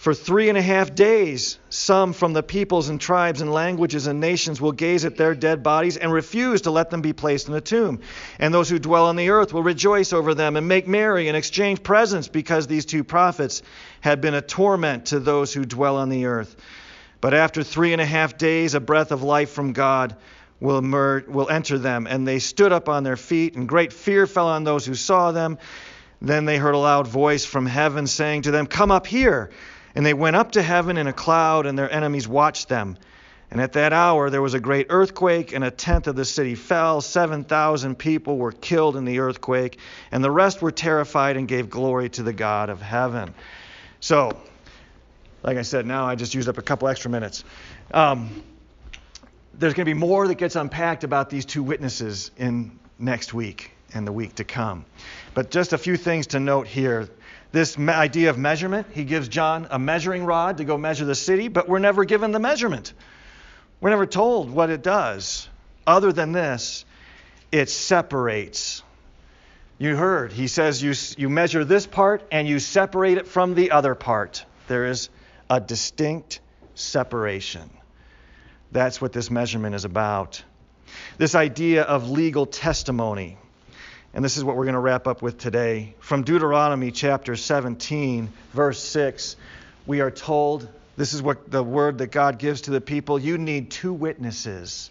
For three and a half days, some from the peoples and tribes and languages and nations will gaze at their dead bodies and refuse to let them be placed in a tomb. And those who dwell on the earth will rejoice over them and make merry and exchange presents because these two prophets had been a torment to those who dwell on the earth. But after three and a half days, a breath of life from God will, will enter them. And they stood up on their feet, and great fear fell on those who saw them. Then they heard a loud voice from heaven saying to them, Come up here. And they went up to heaven in a cloud, and their enemies watched them. And at that hour there was a great earthquake, and a tenth of the city fell. 7,000 people were killed in the earthquake, and the rest were terrified and gave glory to the God of heaven. So, like I said, now I just used up a couple extra minutes. Um, there's going to be more that gets unpacked about these two witnesses in next week and the week to come. But just a few things to note here this idea of measurement. He gives John a measuring rod to go measure the city, but we're never given the measurement. We're never told what it does. Other than this, it separates. You heard, he says you, you measure this part and you separate it from the other part. There is a distinct separation. That's what this measurement is about. This idea of legal testimony. And this is what we're going to wrap up with today. From Deuteronomy chapter 17, verse 6, we are told this is what the word that God gives to the people you need two witnesses.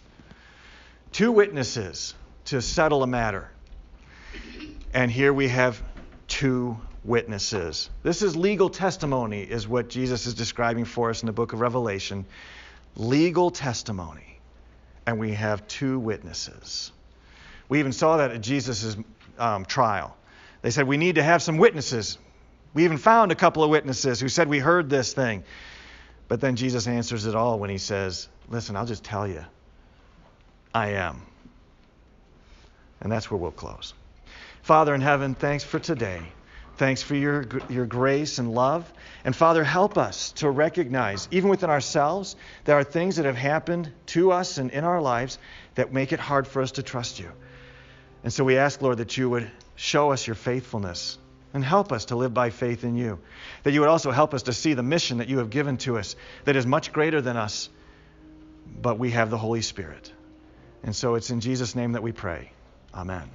Two witnesses to settle a matter. And here we have two witnesses. This is legal testimony, is what Jesus is describing for us in the book of Revelation. Legal testimony. and we have two witnesses. We even saw that at Jesus' um, trial. They said, We need to have some witnesses. We even found a couple of witnesses who said, We heard this thing. But then Jesus answers it all when he says, Listen, I'll just tell you, I am. And that's where we'll close. Father in heaven, thanks for today. Thanks for your, your grace and love. And Father, help us to recognize, even within ourselves, there are things that have happened to us and in our lives that make it hard for us to trust you. And so we ask, Lord, that you would show us your faithfulness and help us to live by faith in you. That you would also help us to see the mission that you have given to us that is much greater than us, but we have the Holy Spirit. And so it's in Jesus' name that we pray. Amen.